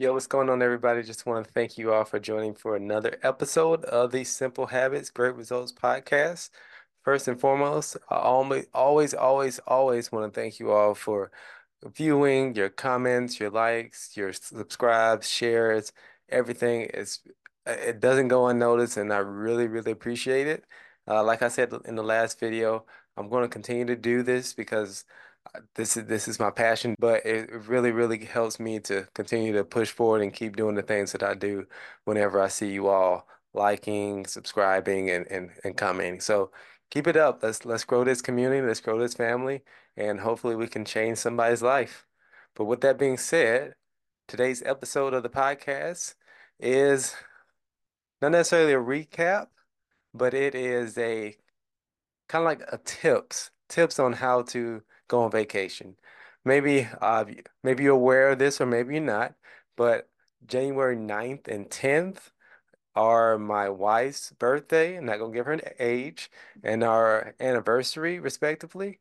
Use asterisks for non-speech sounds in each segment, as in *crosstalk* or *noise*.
Yo, what's going on, everybody? Just want to thank you all for joining for another episode of the Simple Habits, Great Results podcast. First and foremost, I always, always, always, always want to thank you all for viewing, your comments, your likes, your subscribes, shares, everything is it doesn't go unnoticed, and I really, really appreciate it. Uh, like I said in the last video, I'm going to continue to do this because this is this is my passion, but it really, really helps me to continue to push forward and keep doing the things that I do whenever I see you all liking, subscribing, and and, and commenting. So keep it up. Let's let's grow this community, let's grow this family, and hopefully we can change somebody's life. But with that being said, today's episode of the podcast is not necessarily a recap, but it is a kind of like a tips, tips on how to go on vacation. Maybe uh maybe you're aware of this or maybe you're not, but January 9th and 10th are my wife's birthday. I'm not gonna give her an age and our anniversary respectively.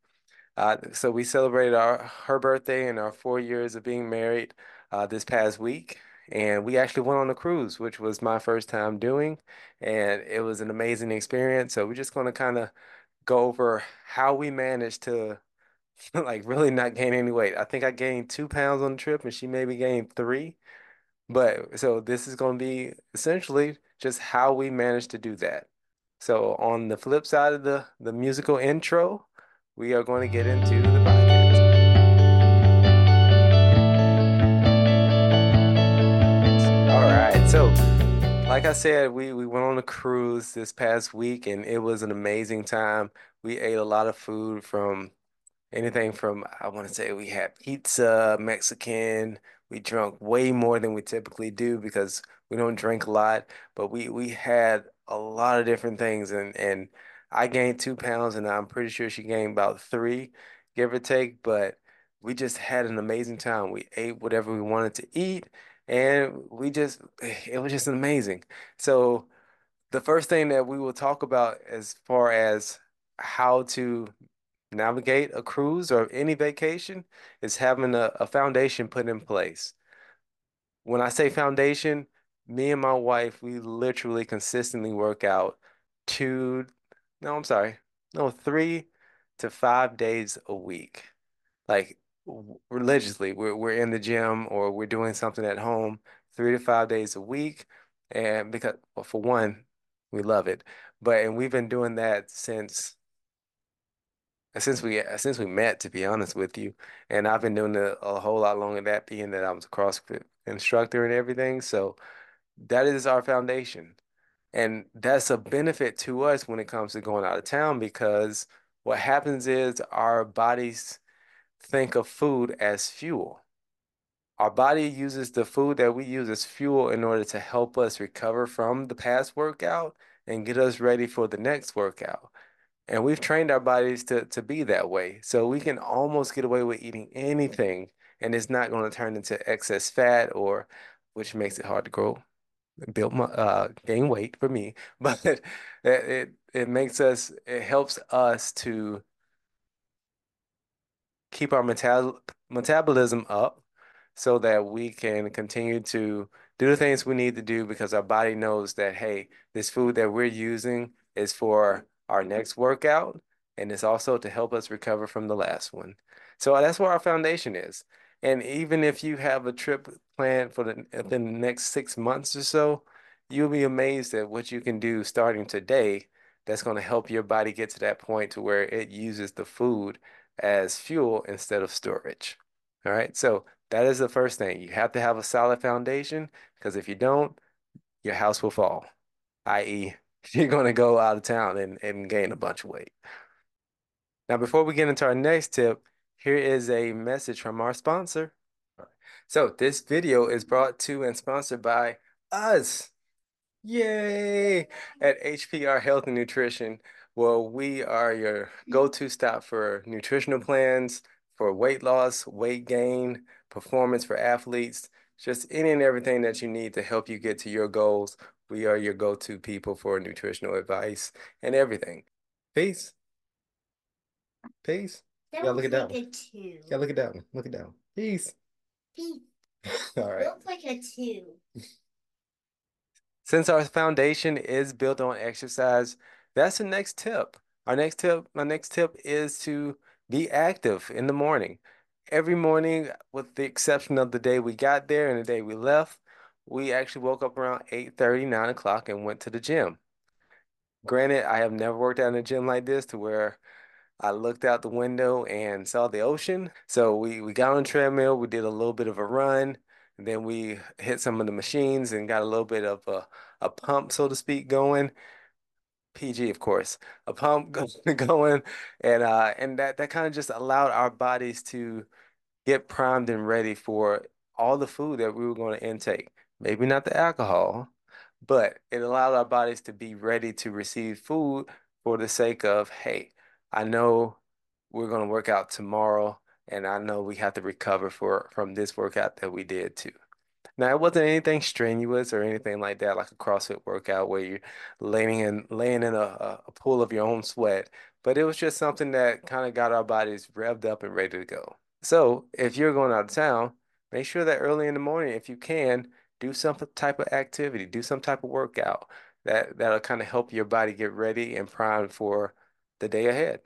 Uh, so we celebrated our her birthday and our four years of being married uh, this past week. And we actually went on a cruise, which was my first time doing, and it was an amazing experience. So we're just going to kind of go over how we managed to *laughs* like really not gain any weight. I think I gained two pounds on the trip and she maybe gained three. But so this is going to be essentially just how we managed to do that. So on the flip side of the the musical intro, we are going to get into the podcast. All right. So like I said, we we went on a cruise this past week and it was an amazing time. We ate a lot of food from Anything from, I want to say we had pizza, Mexican. We drank way more than we typically do because we don't drink a lot, but we we had a lot of different things and and I gained two pounds and I'm pretty sure she gained about three, give or take, but we just had an amazing time. We ate whatever we wanted to eat and we just it was just amazing. So the first thing that we will talk about as far as how to navigate a cruise or any vacation is having a, a foundation put in place. When I say foundation, me and my wife, we literally consistently work out two, no, I'm sorry, no, three to five days a week. Like religiously, we're, we're in the gym or we're doing something at home three to five days a week. And because, well, for one, we love it. But, and we've been doing that since since we since we met, to be honest with you, and I've been doing it a whole lot longer than that, being that I was a CrossFit instructor and everything. So that is our foundation. And that's a benefit to us when it comes to going out of town because what happens is our bodies think of food as fuel. Our body uses the food that we use as fuel in order to help us recover from the past workout and get us ready for the next workout. And we've trained our bodies to, to be that way. So we can almost get away with eating anything and it's not going to turn into excess fat or which makes it hard to grow, build my uh gain weight for me. *laughs* But it it, it makes us it helps us to keep our metal metabolism up so that we can continue to do the things we need to do because our body knows that hey, this food that we're using is for our next workout, and it's also to help us recover from the last one. So that's where our foundation is. And even if you have a trip planned for the the next six months or so, you'll be amazed at what you can do starting today that's going to help your body get to that point to where it uses the food as fuel instead of storage. All right. So that is the first thing. You have to have a solid foundation because if you don't, your house will fall, i.e., *laughs* you're going to go out of town and, and gain a bunch of weight. Now, before we get into our next tip, here is a message from our sponsor. So this video is brought to and sponsored by us. Yay! At HPR Health and Nutrition. Well, we are your go-to stop for nutritional plans, for weight loss, weight gain, performance for athletes, just any and everything that you need to help you get to your goals we are your go-to people for nutritional advice and everything. Peace. Peace. That Yeah, look at that one. Yeah, look at that one. Look at that one. Peace. Peace. *laughs* All right. Looks like to two. Since our foundation is built on exercise, that's the next tip. Our next tip, my next tip is to be active in the morning. Every morning, with the exception of the day we got there and the day we left, we actually woke up around 8:30, 9 o'clock and went to the gym. Granted, I have never worked out in a gym like this to where I looked out the window and saw the ocean. So we, we got on the treadmill, we did a little bit of a run, then we hit some of the machines and got a little bit of a, a pump, so to speak, going. PG, of course, a pump *laughs* going, and uh, and that that kind of just allowed our bodies to get primed and ready for all the food that we were going to intake. Maybe not the alcohol, but it allowed our bodies to be ready to receive food for the sake of, hey, I know we're going to work out tomorrow, and I know we have to recover for from this workout that we did too. Now, it wasn't anything strenuous or anything like that, like a CrossFit workout where you're laying in laying in a, a pool of your own sweat, but it was just something that kind of got our bodies revved up and ready to go. So, if you're going out of town, make sure that early in the morning, if you can, do some type of activity, do some type of workout that that'll kind of help your body get ready and primed for the day ahead.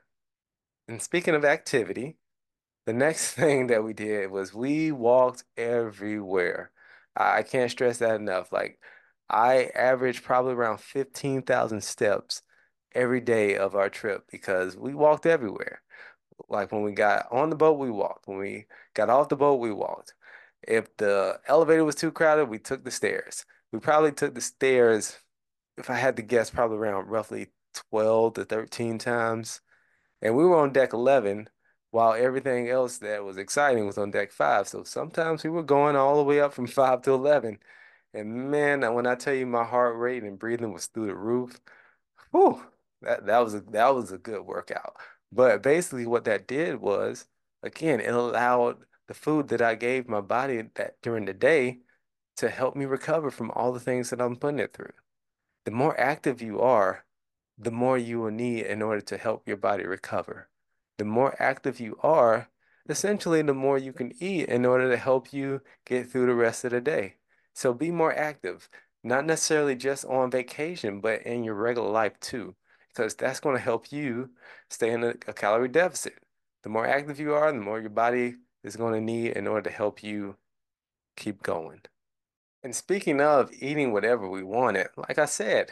And speaking of activity, the next *laughs* thing that we did was we walked everywhere. I can't stress that enough. Like I averaged probably around 15,000 steps every day of our trip because we walked everywhere. Like when we got on the boat, we walked. When we got off the boat, we walked. If the elevator was too crowded, we took the stairs. We probably took the stairs, if I had to guess, probably around roughly 12 to 13 times. And we were on deck 11 while everything else that was exciting was on deck 5. So sometimes we were going all the way up from 5 to 11. And man, when I tell you my heart rate and breathing was through the roof, whew, that, that was a that was a good workout. But basically what that did was, again, it allowed the food that I gave my body that during the day to help me recover from all the things that I'm putting it through. The more active you are, the more you will need in order to help your body recover. The more active you are, essentially, the more you can eat in order to help you get through the rest of the day. So be more active, not necessarily just on vacation, but in your regular life too, because that's going to help you stay in a, a calorie deficit. The more active you are, the more your body is going to need in order to help you keep going. And speaking of eating whatever we wanted, like I said,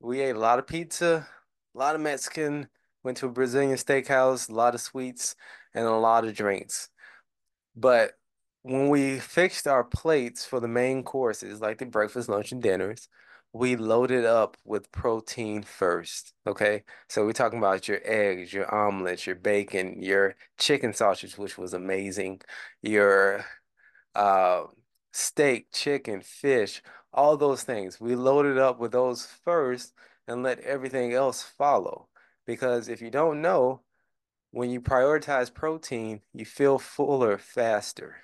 we ate a lot of pizza, a lot of Mexican, went to a Brazilian steakhouse, a lot of sweets, and a lot of drinks. But when we fixed our plates for the main courses, like the breakfast, lunch, and dinners, we loaded up with protein first. Okay. So we're talking about your eggs, your omelets, your bacon, your chicken sausage, which was amazing, your uh, steak, chicken, fish, all those things. We loaded up with those first and let everything else follow. Because if you don't know, when you prioritize protein, you feel fuller faster.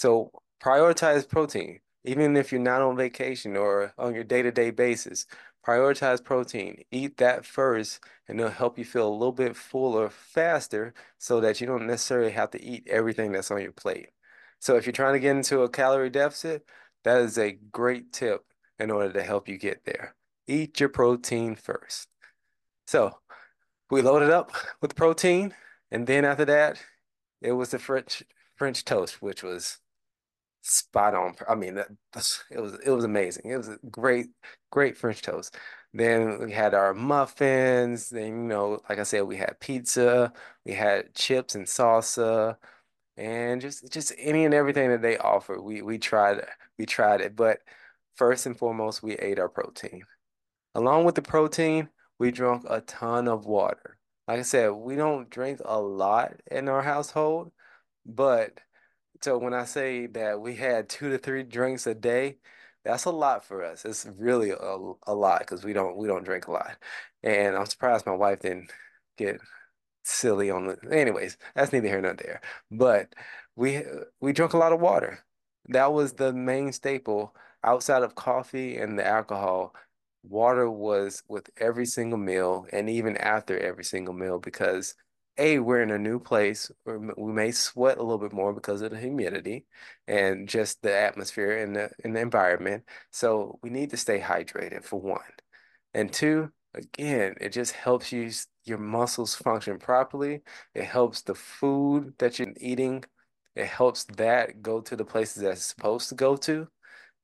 So prioritize protein. Even if you're not on vacation or on your day-to-day basis, prioritize protein. Eat that first, and it'll help you feel a little bit fuller faster so that you don't necessarily have to eat everything that's on your plate. So if you're trying to get into a calorie deficit, that is a great tip in order to help you get there. Eat your protein first. So we loaded up with protein, and then after that, it was the French French toast, which was spot on. I mean, that, it was it was amazing. It was a great great French toast. Then we had our muffins. Then you know, like I said, we had pizza. We had chips and salsa, and just just any and everything that they offered. We we tried we tried it, but first and foremost, we ate our protein. Along with the protein, we drank a ton of water. Like I said, we don't drink a lot in our household, but so when I say that we had two to three drinks a day, that's a lot for us. It's really a, a lot because we don't we don't drink a lot. And I'm surprised my wife didn't get silly on the anyways, that's neither here nor there. But we uh, we drank a lot of water. That was the main staple outside of coffee and the alcohol. Water was with every single meal and even after every single meal because A, we're in a new place. We may sweat a little bit more because of the humidity and just the atmosphere and the, and the environment. So we need to stay hydrated for one. And two, again, it just helps you your muscles function properly. It helps the food that you're eating. It helps that go to the places that it's supposed to go to.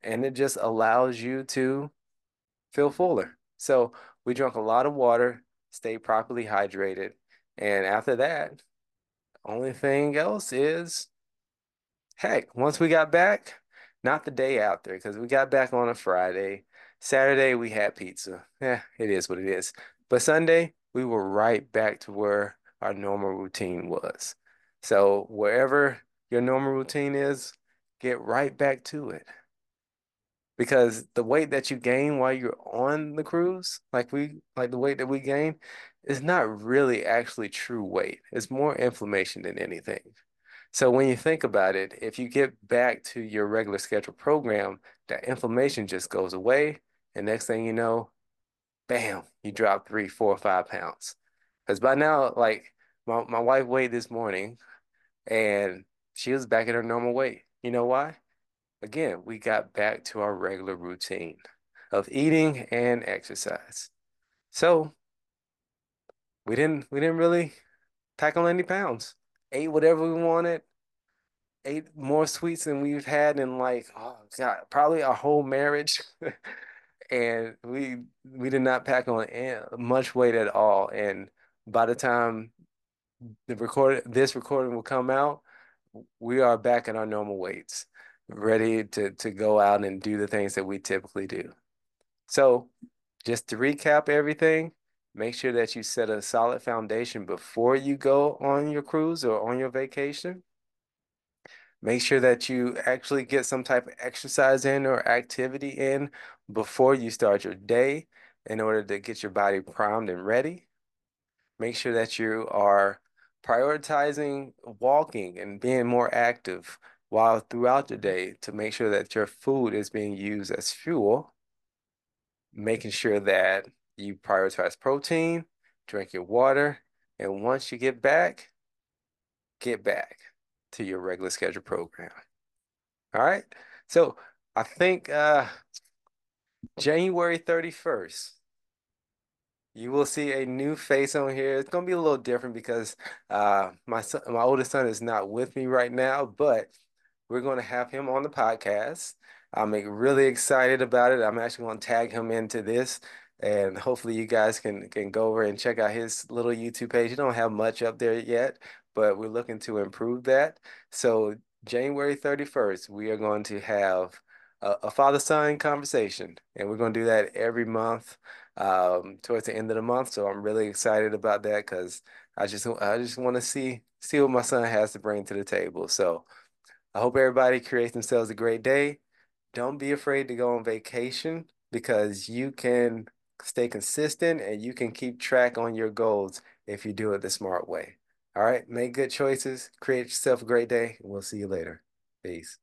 And it just allows you to feel fuller. So we drank a lot of water, stay properly hydrated. And after that, only thing else is, heck, once we got back, not the day after, because we got back on a Friday. Saturday, we had pizza. Yeah, it is what it is. But Sunday, we were right back to where our normal routine was. So wherever your normal routine is, get right back to it because the weight that you gain while you're on the cruise, like we like the weight that we gain, is not really actually true weight. It's more inflammation than anything. So when you think about it, if you get back to your regular scheduled program, that inflammation just goes away, and next thing you know, bam, you drop three, four, five pounds. Because by now, like my, my wife weighed this morning and she was back at her normal weight. You know why? Again, we got back to our regular routine of eating and exercise. So we didn't we didn't really pack on any pounds. Ate whatever we wanted. Ate more sweets than we've had in like oh God, probably our whole marriage. *laughs* and we we did not pack on much weight at all. And by the time the record this recording will come out, we are back in our normal weights ready to, to go out and do the things that we typically do. So just to recap everything, make sure that you set a solid foundation before you go on your cruise or on your vacation. Make sure that you actually get some type of exercise in or activity in before you start your day in order to get your body primed and ready. Make sure that you are prioritizing walking and being more active while throughout the day to make sure that your food is being used as fuel, making sure that you prioritize protein, drink your water, and once you get back, get back to your regular schedule program. All right. So I think uh, January 31st, you will see a new face on here. It's gonna be a little different because uh, my son, my oldest son is not with me right now, but we're going to have him on the podcast. I'm really excited about it. I'm actually going to tag him into this, and hopefully you guys can can go over and check out his little YouTube page. You don't have much up there yet, but we're looking to improve that. So January 31st, we are going to have a, a father-son conversation, and we're going to do that every month um, towards the end of the month. So I'm really excited about that because I just I just want to see see what my son has to bring to the table. So. I hope everybody creates themselves a great day. Don't be afraid to go on vacation because you can stay consistent and you can keep track on your goals if you do it the smart way. All right, make good choices, create yourself a great day, and we'll see you later. Peace.